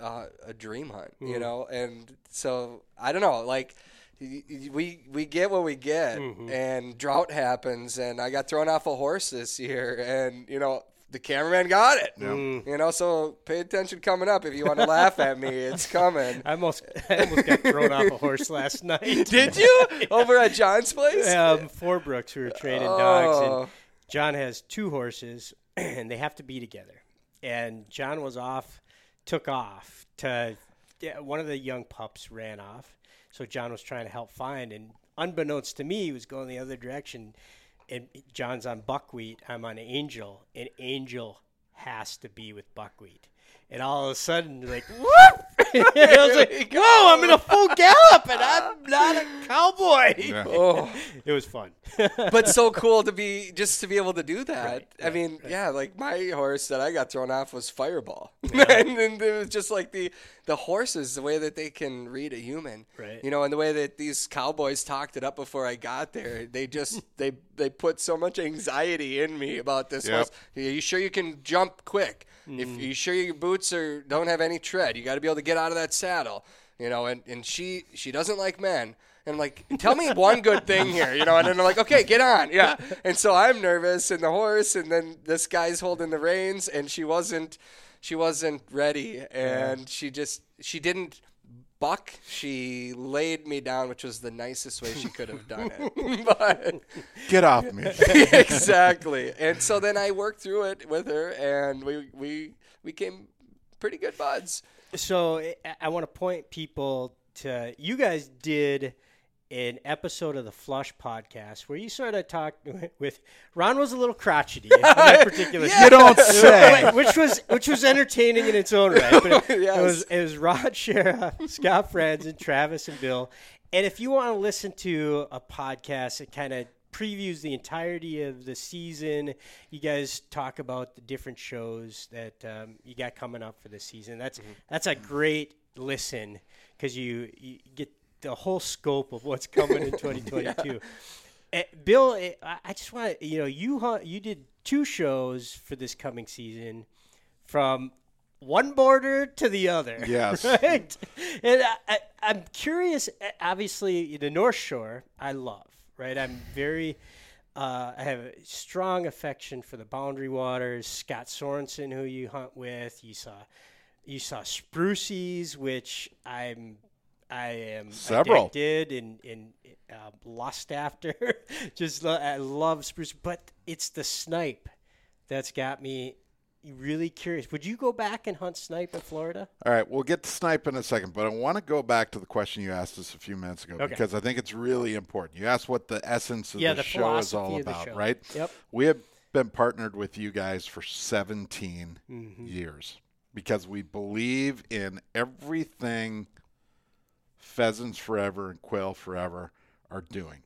uh, a dream hunt, you know, and so I don't know, like. Y- y- We we get what we get, and drought happens, and I got thrown off a horse this year, and you know the cameraman got it. You know, so pay attention coming up. If you want to laugh at me, it's coming.
I almost I almost got thrown off a horse last night.
Did you over at John's place?
Um, Four Brooks, we were training dogs,
Oh.
and John has two horses, and they have to be together. And John was off, took off to yeah, one of the young pups ran off. So John was trying to help find, and unbeknownst to me, he was going the other direction. And John's on buckwheat. I'm on Angel, and Angel has to be with buckwheat. And all of a sudden, like, whoop! I was like, whoa, I'm in a full gallop, and I'm not a cowboy.
Yeah.
Oh,
It was fun.
but so cool to be just to be able to do that.
Right,
I
right,
mean, yeah, like my horse that I got thrown off was Fireball, and, and it was just like the the horses, the way that they can read a human,
Right.
You know, and the way that these cowboys talked it up before I got there, they just they they put so much anxiety in me about this
Yep.
horse. Are you sure you can jump quick? If
Mm.
you sure your boots are don't have any tread, you got to be able to get out of that saddle. You know, and, and she she doesn't like men. And I'm like, tell me one good thing here, you know. And then I'm like, okay, get on, yeah. And so I'm nervous, and the horse, and then this guy's holding the reins, and she wasn't, she wasn't ready, and she just, she didn't buck. She laid me down, which was the nicest way she could have done it. but
Get off me.
exactly. And so then I worked through it with her, and we we we became pretty good buds.
So I- I want to point people to you guys did an episode of the Flush podcast where you sort of talked with Ron was a little crotchety in that particular
You don't say.
which was which was entertaining in its own right. But it,
Yes.
it was it was Rod Sheriff, Scott Friends, and Travis, and Bill. And if you want to listen to a podcast that kind of previews the entirety of the season, you guys talk about the different shows that um, you got coming up for the season. That's that's a great listen because you, you get the whole scope of what's coming in 2022. Uh, Bill, eh, I I just want to, you know, you you did two shows for this coming season from one border to the other.
Yes.
Right? And I, I'm curious, eh, obviously, the North Shore, I love, right? I'm very, uh, I have a strong affection for the Boundary Waters. Scott Sorensen, who you hunt with, you saw, you saw Sprucies, which I'm, I am
Several.
addicted and, and uh, lust after. Just lo- I love spruce, but it's the snipe that's got me really curious. Would you go back and hunt snipe in Florida?
All right, we'll get to snipe in a second, but I want to go back to the question you asked us a few minutes ago
Okay.
because I think it's really important. You asked what the essence of
Yeah,
the,
the
show is
philosophy
all
of the
about,
show.
right?
Yep.
We have been partnered with you guys for 17
Mm-hmm.
years because we believe in everything Pheasants Forever and Quail Forever are doing.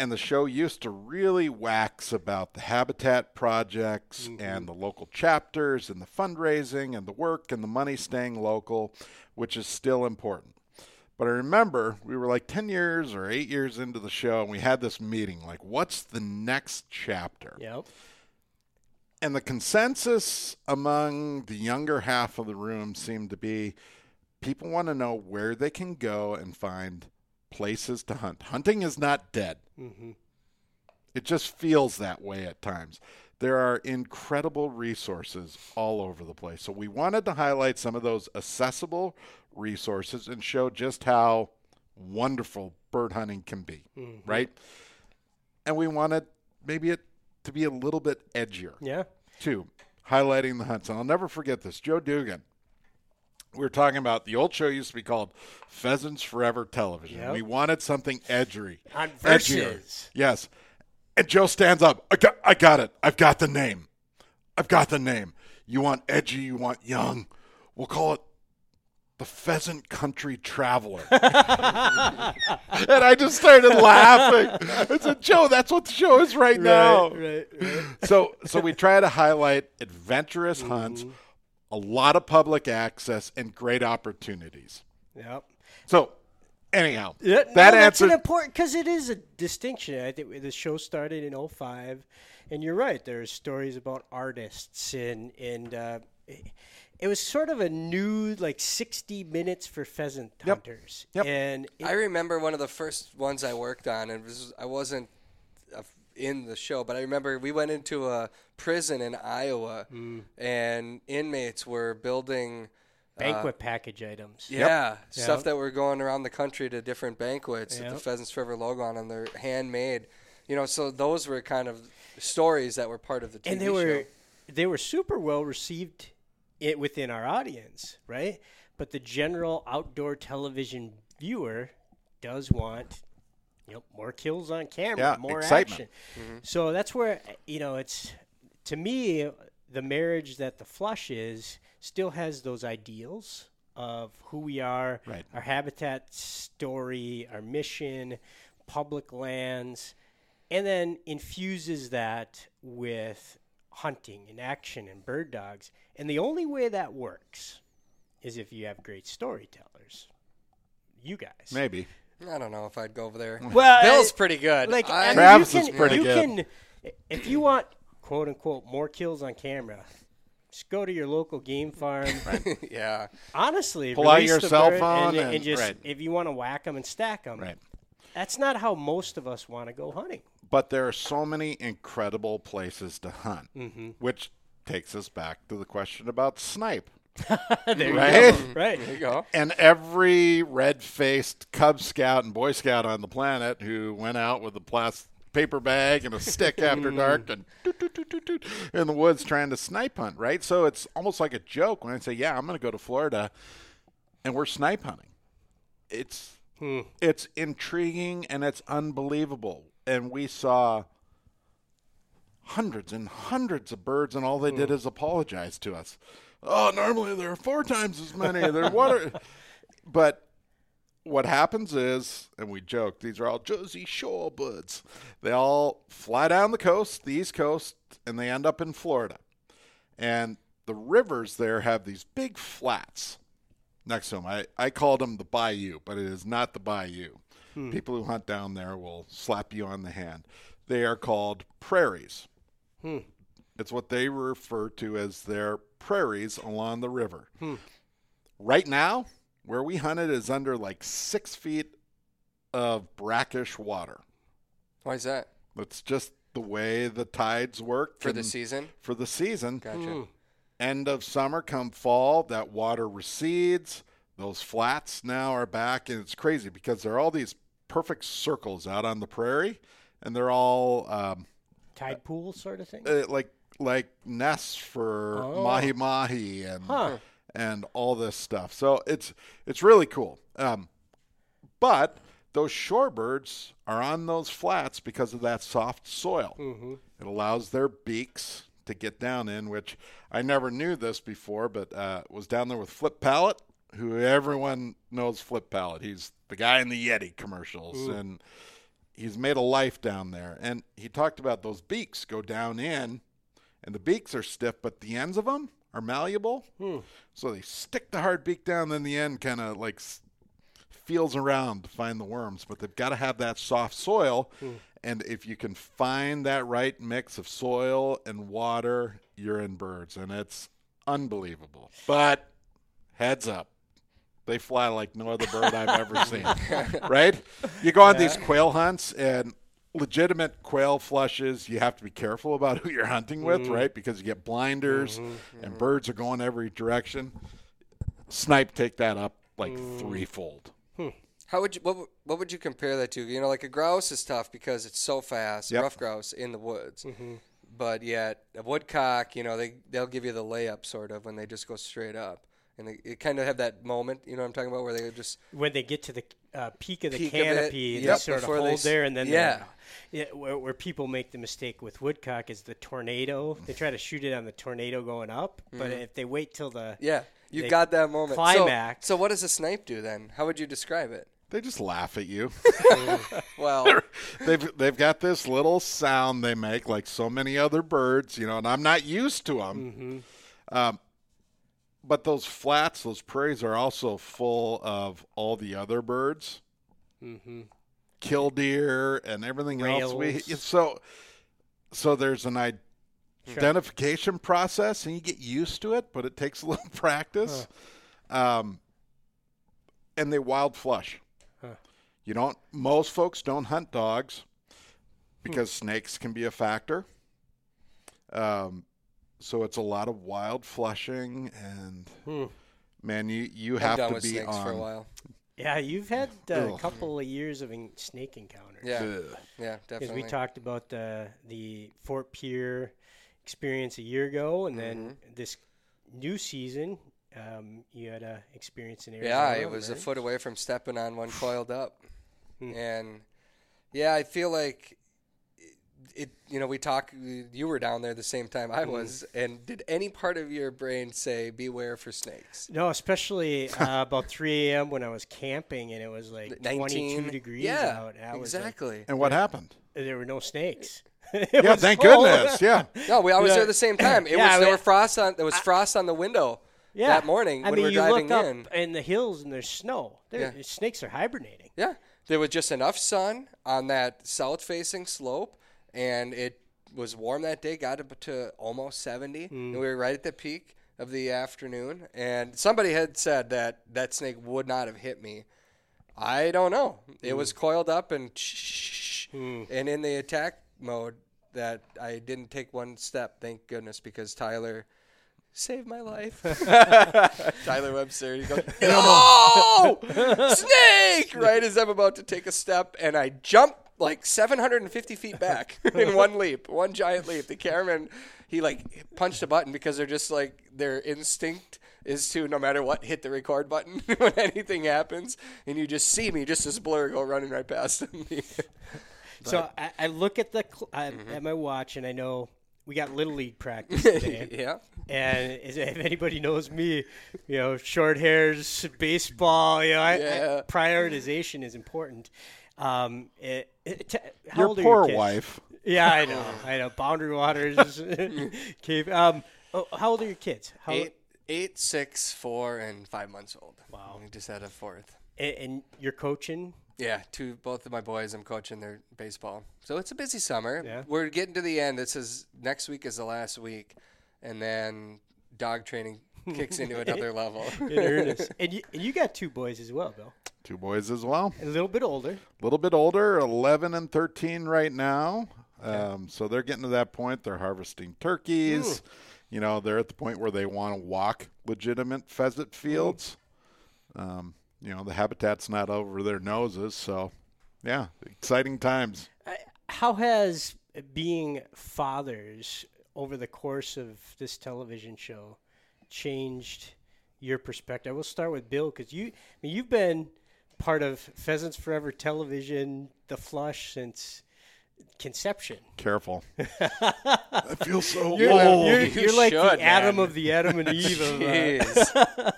And the show used to really wax about the habitat projects mm-hmm. and the local chapters and the fundraising and the work and the money staying local, which is still important. But I remember we were like 10 years or 8 years into the show and we had this meeting like, what's the next chapter?
Yep.
And the consensus among the younger half of the room seemed to be people want to know where they can go and find places to hunt. Hunting is not dead.
Mm-hmm.
It just feels that way at times. There are incredible resources all over the place. So we wanted to highlight some of those accessible resources and show just how wonderful bird hunting can be, right? And we wanted maybe it to be a little bit edgier
Yeah.
too, highlighting the hunts. And I'll never forget this. Joe Dugan. We were talking about the old show used to be called Pheasants Forever Television.
Yep.
We wanted something edgy.
On
edgier. Yes. And Joe stands up. I got, I got it. I've got the name. I've got the name. You want edgy, you want young. We'll call it the Pheasant Country Traveler. and I just started laughing. I said, Joe, that's what the show is right, now
Right, right.
so so we try to highlight adventurous hunts, mm-hmm. A lot of public access, and great opportunities.
Yep.
So anyhow,
Yeah,
that
no, that's
answer.
an important because it is a distinction. I think the show started in 05, and you're right. There's stories about artists and and uh, it was sort of a new like 60 minutes for pheasant hunters.
Yep.
And it-
I remember one of the first ones I worked on, and it was, I wasn't uh, in the show, but I remember we went into a prison in Iowa,
Mm.
and inmates were building.
banquet package items.
Yeah, stuff
Yep.
that were going around the country to different banquets with the Pheasants Forever logo on them. They're handmade, You know, so those were kind of stories that were part of the TV
and they
show.
they were super well received it within our audience, right? But the general outdoor television viewer does want you know more kills on camera,
Yeah,
more
excitement.
action. So that's where you know it's to me the marriage that the flush is still has those ideals of who we are,
Right.
our habitat story, our mission, public lands, and then infuses that with hunting and action and bird dogs. And the only way that works is if you have great storytellers. You guys.
Maybe.
I don't know if I'd go over there.
Well,
Bill's
I-
pretty good.
Like
I-
I mean,
Travis
you
is pretty
you
good.
can if you want quote unquote more kills on camera, just go to your local game farm.
yeah.
Honestly,
Pull out your cell
bird
phone
and,
and-
just
right.
if you want to whack them and stack them.
Right.
That's not how most of us want to go hunting.
But there are so many incredible places to hunt,
Mm-hmm.
which takes us back to the question about snipe.
there
Right?
you go. Right.
There you go.
And every red faced Cub Scout and Boy Scout on the planet who went out with a plastic paper bag and a stick after dark and in the woods trying to snipe hunt, right? So it's almost like a joke when I say, Yeah, I'm going to go to Florida and we're snipe hunting. It's hmm. it's intriguing and it's unbelievable. And we saw hundreds and hundreds of birds, and all they did hmm. is apologize to us. Oh, normally there are four times as many. There what are, but what happens is, and we joke, these are all Jersey Shore birds. They all fly down the coast, the East Coast, and they end up in Florida. And the rivers there have these big flats next to them. I, I called them the bayou, but it is not the bayou. Hmm. People who hunt down there will slap you on the hand. They are called prairies. Hmm. It's what they refer to as their prairies along the river. Right now, where we hunted is under like six feet of brackish water.
Why is that?
It's just the way the tides work
For the season?
For the season,
Gotcha.
end of summer, come fall, that water recedes. Those flats now are back, and it's crazy because there are all these perfect circles out on the prairie, and they're all um,
Tide pool sort of thing.
uh, like like nests for
Oh.
mahi mahi and
Huh.
and all this stuff. So it's it's really cool. Um, but those shorebirds are on those flats because of that soft soil.
Mm-hmm.
It allows their beaks to get down in, which I never knew this before, but uh, was down there with Flip Pallot, who everyone knows Flip Pallot. He's the guy in the Yeti commercials, and he's made a life down there. And he talked about those beaks go down in, and the beaks are stiff, but the ends of them are malleable. Hmm. So they stick the hard beak down, then the end kind of like s- feels around to find the worms, but they've got to have that soft soil. Hmm. And if you can find that right mix of soil and water, you're in birds, and it's unbelievable. But heads up, they fly like no other bird I've ever seen. right? You go on these quail hunts and legitimate quail flushes, you have to be careful about who you're hunting with, mm. right? Because you get blinders mm-hmm. and mm-hmm. birds are going every direction. Snipe take that up like mm. threefold. Hmm.
How would you what, would- what would you compare that to? You know, like a grouse is tough because it's so fast,
Yep.
ruffed grouse in the woods. Mm-hmm. But yet a woodcock, you know, they they'll give you the layup sort of when they just go straight up. And they, they kind of have that moment, you know what I'm talking about, where they just
when they get to the uh, peak of the
Peak of it,
canopy, they
yep,
sort of
before they
hold there, and then
yeah.
yeah, where, where people make the mistake with woodcock is the tornado. They try to shoot it on the tornado going up, but if they wait till the
Mm-hmm. yeah, you got that moment. So-
climax.
So, what does a snipe do then? How would you describe it?
They just laugh at you.
Well,
they've they've got this little sound they make, like so many other birds, you know, and I'm not used to them. Um, but those flats, those prairies, are also full of all the other birds, killdeer, and everything else. We so so there's an identification process, and you get used to it, but it takes a little practice. Um, and they wild flush. You don't. Most folks don't hunt dogs because snakes can be a factor. Um, so it's a lot of wild flushing, and man, you you
I'm
have to be
snakes
on.
for a while.
Yeah, you've had uh, a couple of years of en- snake encounters.
Yeah,
Ugh.
yeah,
Because
definitely.
we talked about the the Fort Pierre experience a year ago, and then
Mm-hmm.
this new season, um, you had a experience in Arizona.
Yeah, it was a foot away from stepping on one coiled up,
Hmm.
and yeah, I feel like it. it you know, we talk. You were down there the same time. I was, and did any part of your brain say "beware for snakes"?
No, especially uh, about 3 a.m. when I was camping and it was like 22 degrees
Yeah,
out. I was like-
exactly.
And what happened?
there were no snakes. It
Yeah, thank
cold.
goodness. Yeah.
no, we I was
Yeah.
there the same time. It
Yeah,
was
I
there
mean,
were frost on. There was frost on the window
Yeah.
that morning
I
when
mean,
we're
you
driving
look
in.
up in the hills and there's snow. There,
Yeah.
Snakes are hibernating.
Yeah, there was just enough sun on that south-facing slope, and it was warm that day. Got up to almost seventy, and hmm. we were right at the peak of the afternoon. And somebody had said that that snake would not have hit me. I don't know. It was hmm. coiled up and hmm. and in the attack mode that I didn't take one step. Thank goodness, because Tyler saved my life. Tyler Webster. He goes, no, snake! Right as I'm about to take a step, and I jump like 750 feet back in one leap, one giant leap. The cameraman, he like punched a button because they're just like their instinct is to no matter what hit the record button when anything happens, and you just see me just this blur go running right past me.
So I, I look at the cl- I,
Mm-hmm.
at my watch and I know we got little league practice today.
yeah.
And if anybody knows me, you know, short hairs, baseball, you know, I, I- prioritization is important. Um, it, t- how
Your
old are
poor
kids?
wife.
Yeah, I know. I know. Boundary waters. cave. Um, oh, how old are your kids? How,
Eight, eight, six, four, and five months old.
Wow.
We just had a fourth.
And, and you're coaching.
Yeah, two both of my boys. I'm coaching their baseball, so it's a busy summer.
Yeah.
We're getting to the end. This is next week is the last week, and then dog training kicks into another level.
In earnest. and, you, and you got two boys as well, Bill.
Two boys as well.
A little bit older.
A little bit older, 11 and 13 right now. Um, so they're getting to that point. They're harvesting turkeys. You know, they're at the point where they want to walk legitimate pheasant fields. Um, you know, the habitat's not over their noses. So, yeah, exciting times.
How has being fathers over the course of this television show changed your perspective? We'll start with Bill because you, I mean, you've been part of Pheasants Forever television, The Flush, since conception.
Careful. I feel so
You're,
old.
you're,
You
you're like
should,
the Adam
man.
of the Adam and Eve. Of, uh,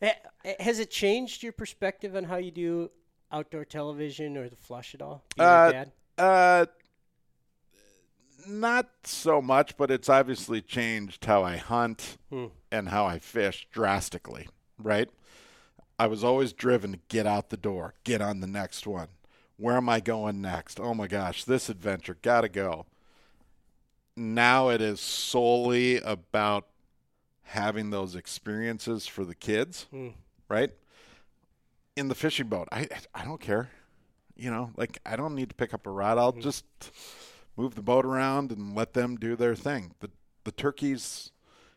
has it changed your perspective on how you do outdoor television or The Flush at all? being a
Uh,
dad?
Uh, not so much, but it's obviously changed how I hunt
Hmm.
and how I fish drastically, right? I was always driven to get out the door, get on the next one. Where am I going next? Oh my gosh, this adventure, gotta go. Now it is solely about having those experiences for the kids,
Hmm.
right? In the fishing boat, I I don't care you know, like I don't need to pick up a rod. I'll just move the boat around and let them do their thing. The the turkeys,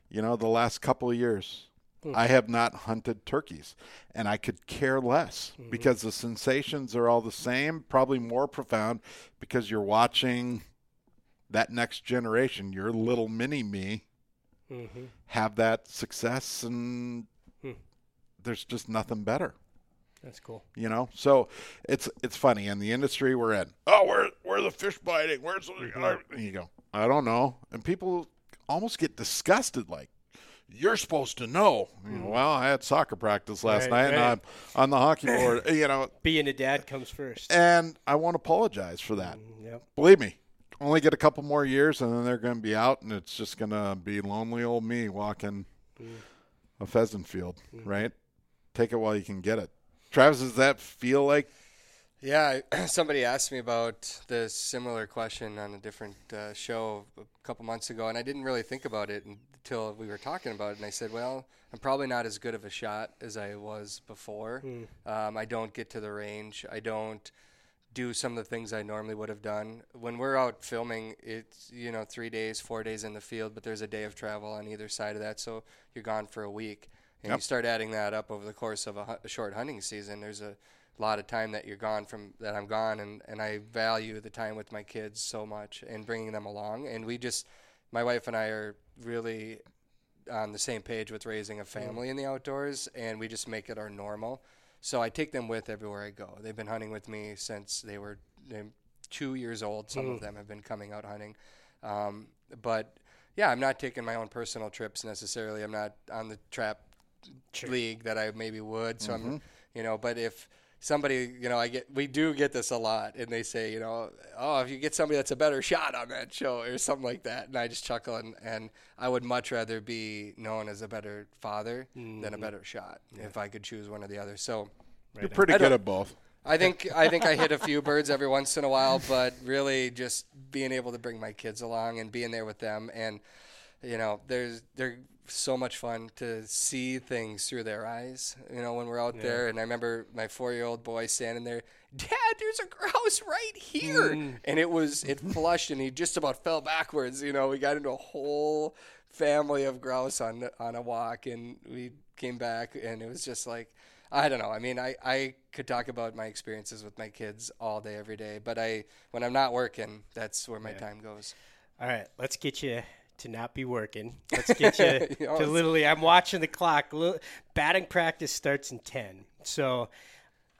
you know, the last couple of years, hmm. I have not hunted turkeys, and I could care less hmm. because the sensations are all the same, probably more profound because you're watching that next generation, your little mini me,
Mhm.
have that success, and hmm. there's just nothing better
That's cool.
you know so it's it's funny in the industry we're in oh where where the fish biting where's the
Mm-hmm.
and you go i don't know and people almost get disgusted like you're supposed to know You know, well i had soccer practice last
Mm-hmm. Right,
night
right.
and i'm on the hockey board you know
Being a dad comes first.
and i won't apologize for that
Yep.
believe me only get a couple more years and then they're going to be out and it's just going to be lonely old me walking a pheasant field right take it while you can get it travis does that feel like
Yeah, somebody asked me about the similar question on a different uh, show a couple months ago, and I didn't really think about it until we were talking about it. And I said, "Well, I'm probably not as good of a shot as I was before. Um, I don't get to the range. I don't do some of the things I normally would have done. When we're out filming, it's you know three days, four days in the field, but there's a day of travel on either side of that, so you're gone for a week. and you start adding that up over the course of a, a short hunting season, there's a lot of time that you're gone from that I'm gone, and and I value the time with my kids so much and bringing them along. And we just, my wife and I are really on the same page with raising a mm-hmm. family in the outdoors, and we just make it our normal. So I take them with everywhere I go. They've been hunting with me since they were two years old. Some of mm. them have been coming out hunting, um, but yeah, I'm not taking my own personal trips necessarily. I'm not on the trap league that I maybe would. So I'm, mm-hmm. you know, but if somebody, you know, I get, we do get this a lot, and they say, you know, oh, if you get somebody that's a better shot on that show or something like that, and I just chuckle, and, and I would much rather be known as a better father than a mm-hmm. better shot if I could choose one or the other. So.
You're pretty good at both.
I think I think I hit a few birds every once in a while, but really just being able to bring my kids along and being there with them, and you know, there's they're so much fun to see things through their eyes. You know, when we're out there, and I remember my four-year-old boy standing there, Dad, there's a grouse right here, mm. and it was it flushed, and he just about fell backwards. You know, we got into a whole family of grouse on on a walk, and we came back, and it was just like. I don't know. I mean, I, I could talk about my experiences with my kids all day, every day, but I when I'm not working, that's where my time goes.
All right, let's get you to not be working. Let's get you to literally. I'm watching the clock. Batting practice starts in ten. So,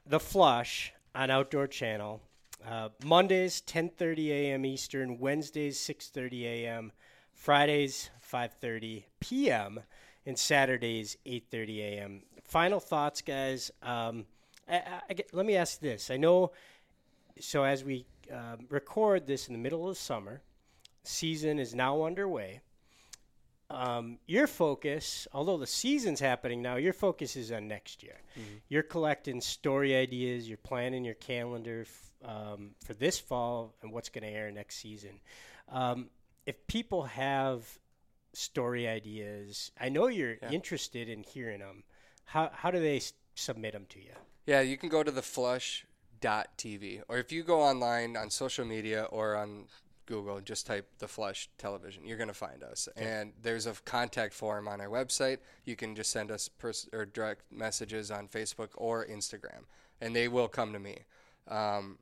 the flush on Outdoor Channel. Uh, Mondays 10:30 a.m. Eastern. Wednesdays 6:30 a.m. Fridays 5:30 p.m. and Saturdays 8:30 a.m. Final thoughts, guys. Um, I, I, I let me ask this. I know. So as we um, record this in the middle of the summer, season is now underway. Um, your focus, although the season's happening now, your focus is on next year. You're collecting story ideas. You're planning your calendar f- um, for this fall and what's going to air next season. Um, if people have story ideas, I know you're interested in hearing them. How how do they s- submit them to you?
Yeah, you can go to the flush.tv, or if you go online on social media or on Google, just type the flush television, you're going to find us. And there's a contact form on our website. You can just send us pers- or direct messages on Facebook or Instagram, and they will come to me. Um,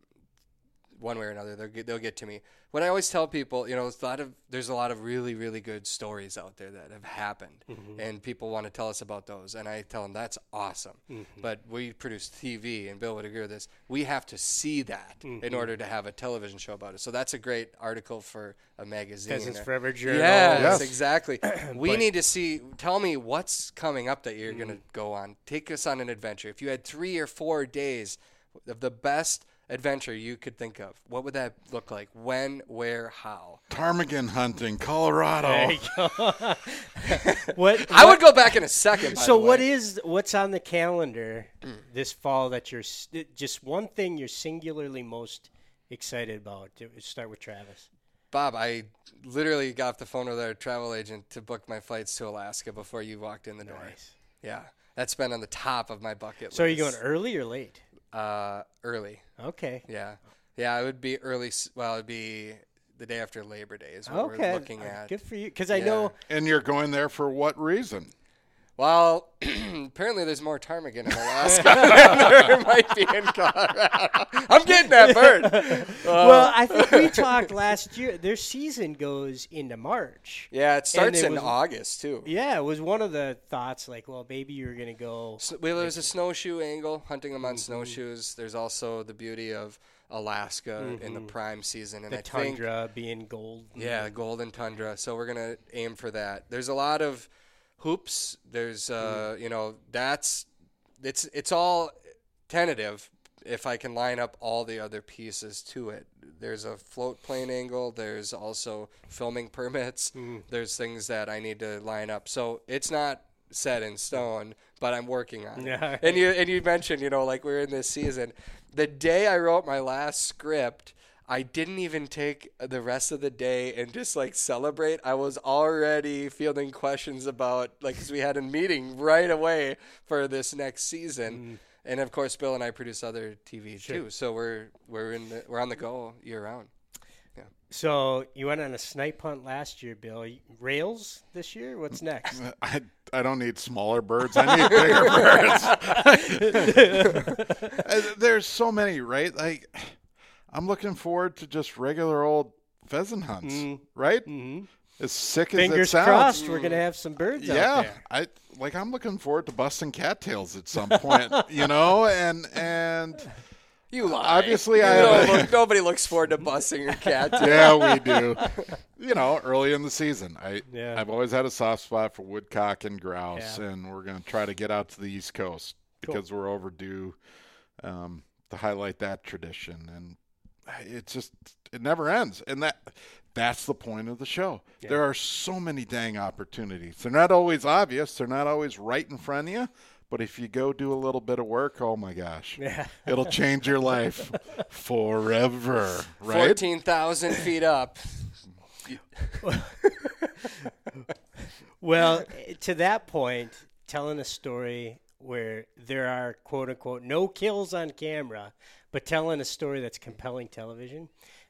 one way or another, they'll get, they'll get to me. What I always tell people, you know, there's a lot of there's a lot of really really good stories out there that have happened, mm-hmm. and people want to tell us about those. And I tell them that's awesome, mm-hmm. but we produce TV, and Bill would agree with this. We have to see that in mm-hmm. order to have a television show about it. So that's a great article for a magazine.
Pheasants
or-
Forever Journal.
Yes,
Yes.
exactly. we need to see. Tell me what's coming up that you're going to mm. go on. Take us on an adventure. If you had three or four days of the best adventure you could think of, what would that look like? When, where, how?
Ptarmigan hunting, Colorado.
There you go. what
I would go back in a second. by
So
the way.
what is what's on the calendar hmm. this fall that you're just one thing you're singularly most excited about? To start with Travis.
Bob? I literally got off the phone with our travel agent to book my flights to Alaska before you walked in the door.
Nice.
Yeah, that's been on the top of my bucket. List.
So are you going early or late?
Uh, early.
Okay.
Yeah, yeah. It would be early. s- Well, it'd be the day after Labor Day is what
Okay.
we're looking
Uh,
at.
Good for you. Because I
Yeah.
know
And you're going there for what reason?
Well, apparently there's more ptarmigan in Alaska than there might be in Colorado. I'm getting that bird. Uh,
well, I think we talked last year. Their season goes into March.
yeah, it starts
it
in
was-
August too.
Yeah, it was one of the thoughts. Like, well, maybe you're gonna go.
So, well, there's a snowshoe angle, hunting them on snowshoes. There's also the beauty of Alaska in the prime season, and
The
I think
tundra being gold.
Yeah, golden tundra. So we're gonna aim for that. There's a lot of hoops. There's uh, you know, that's it's it's all tentative. If I can line up all the other pieces to it, there's a float plane angle. There's also filming permits. There's things that I need to line up. So it's not set in stone, but I'm working on it.
Yeah.
And you and you mentioned, you know, like we're in this season. The day I wrote my last script, I didn't even take the rest of the day and just like celebrate. I was already fielding questions about like because we had a meeting right away for this next season, mm. and of course Bill and I produce other TV too. So we're we're in the, we're on the go year round.
So you went on a snipe hunt last year, Bill. Rails this year? What's next?
I, I don't need smaller birds. I need bigger birds. There's so many, right? Like, I'm looking forward to just regular old pheasant hunts, right?
Mhm.
As sick as it
Fingers
sounds.
crossed, we're gonna have some birds out
Yeah,
there.
I like. I'm looking forward to busting cattails at some point, you know, and and
You lie.
Obviously,
You
I-
don't look- nobody looks forward to busting your cat.
yeah, we do. You know, early in the season, I
Yeah.
I've always had a soft spot for woodcock and grouse,
Yeah.
and we're going to try to get out to the East Coast
Cool.
because we're overdue um, to highlight that tradition, and it just it never ends, and that that's the point of the show. There are so many dang opportunities. They're not always obvious. They're not always right in front of you. But if you go do a little bit of work, oh my gosh,
Yeah.
it'll change your life forever, right?
Fourteen thousand feet up.
Well, to that point, telling a story where there are quote unquote no kills on camera, but telling a story that's compelling television.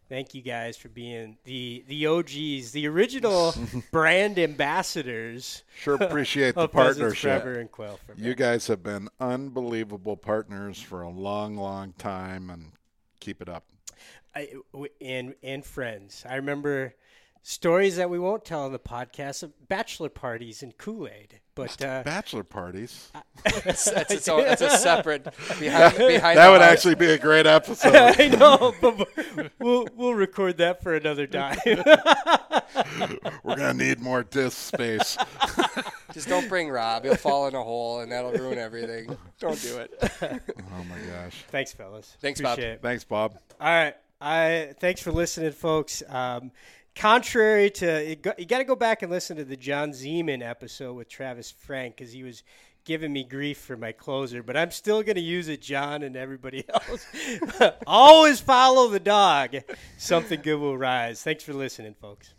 Thank you guys for being the the OGs, the original brand ambassadors
Sure appreciate the partnership.
And Quail.
You guys have been unbelievable partners for a long, long time, and keep it up.
I, and and friends. I remember stories that we won't tell on the podcast of bachelor parties and Kool Aid. But uh,
Bachelor parties.
That's, that's, its own, that's a separate behind, behind
That would
house.
actually be a great episode.
I know, but but we'll we'll record that for another time.
We're gonna need more disk space.
Just don't bring Rob. He'll fall in a hole, and that'll ruin everything. Don't do it.
Oh my gosh.
Thanks, fellas.
Thanks, Bob.
It.
Thanks, Bob.
All right. I thanks for listening, folks. Um, contrary to you got, to go back and listen to the John Zeman episode with Travis Frank because he was giving me grief for my closer, but I'm still going to use it, John and everybody else. Always follow the dog. Something good will rise. Thanks for listening, folks.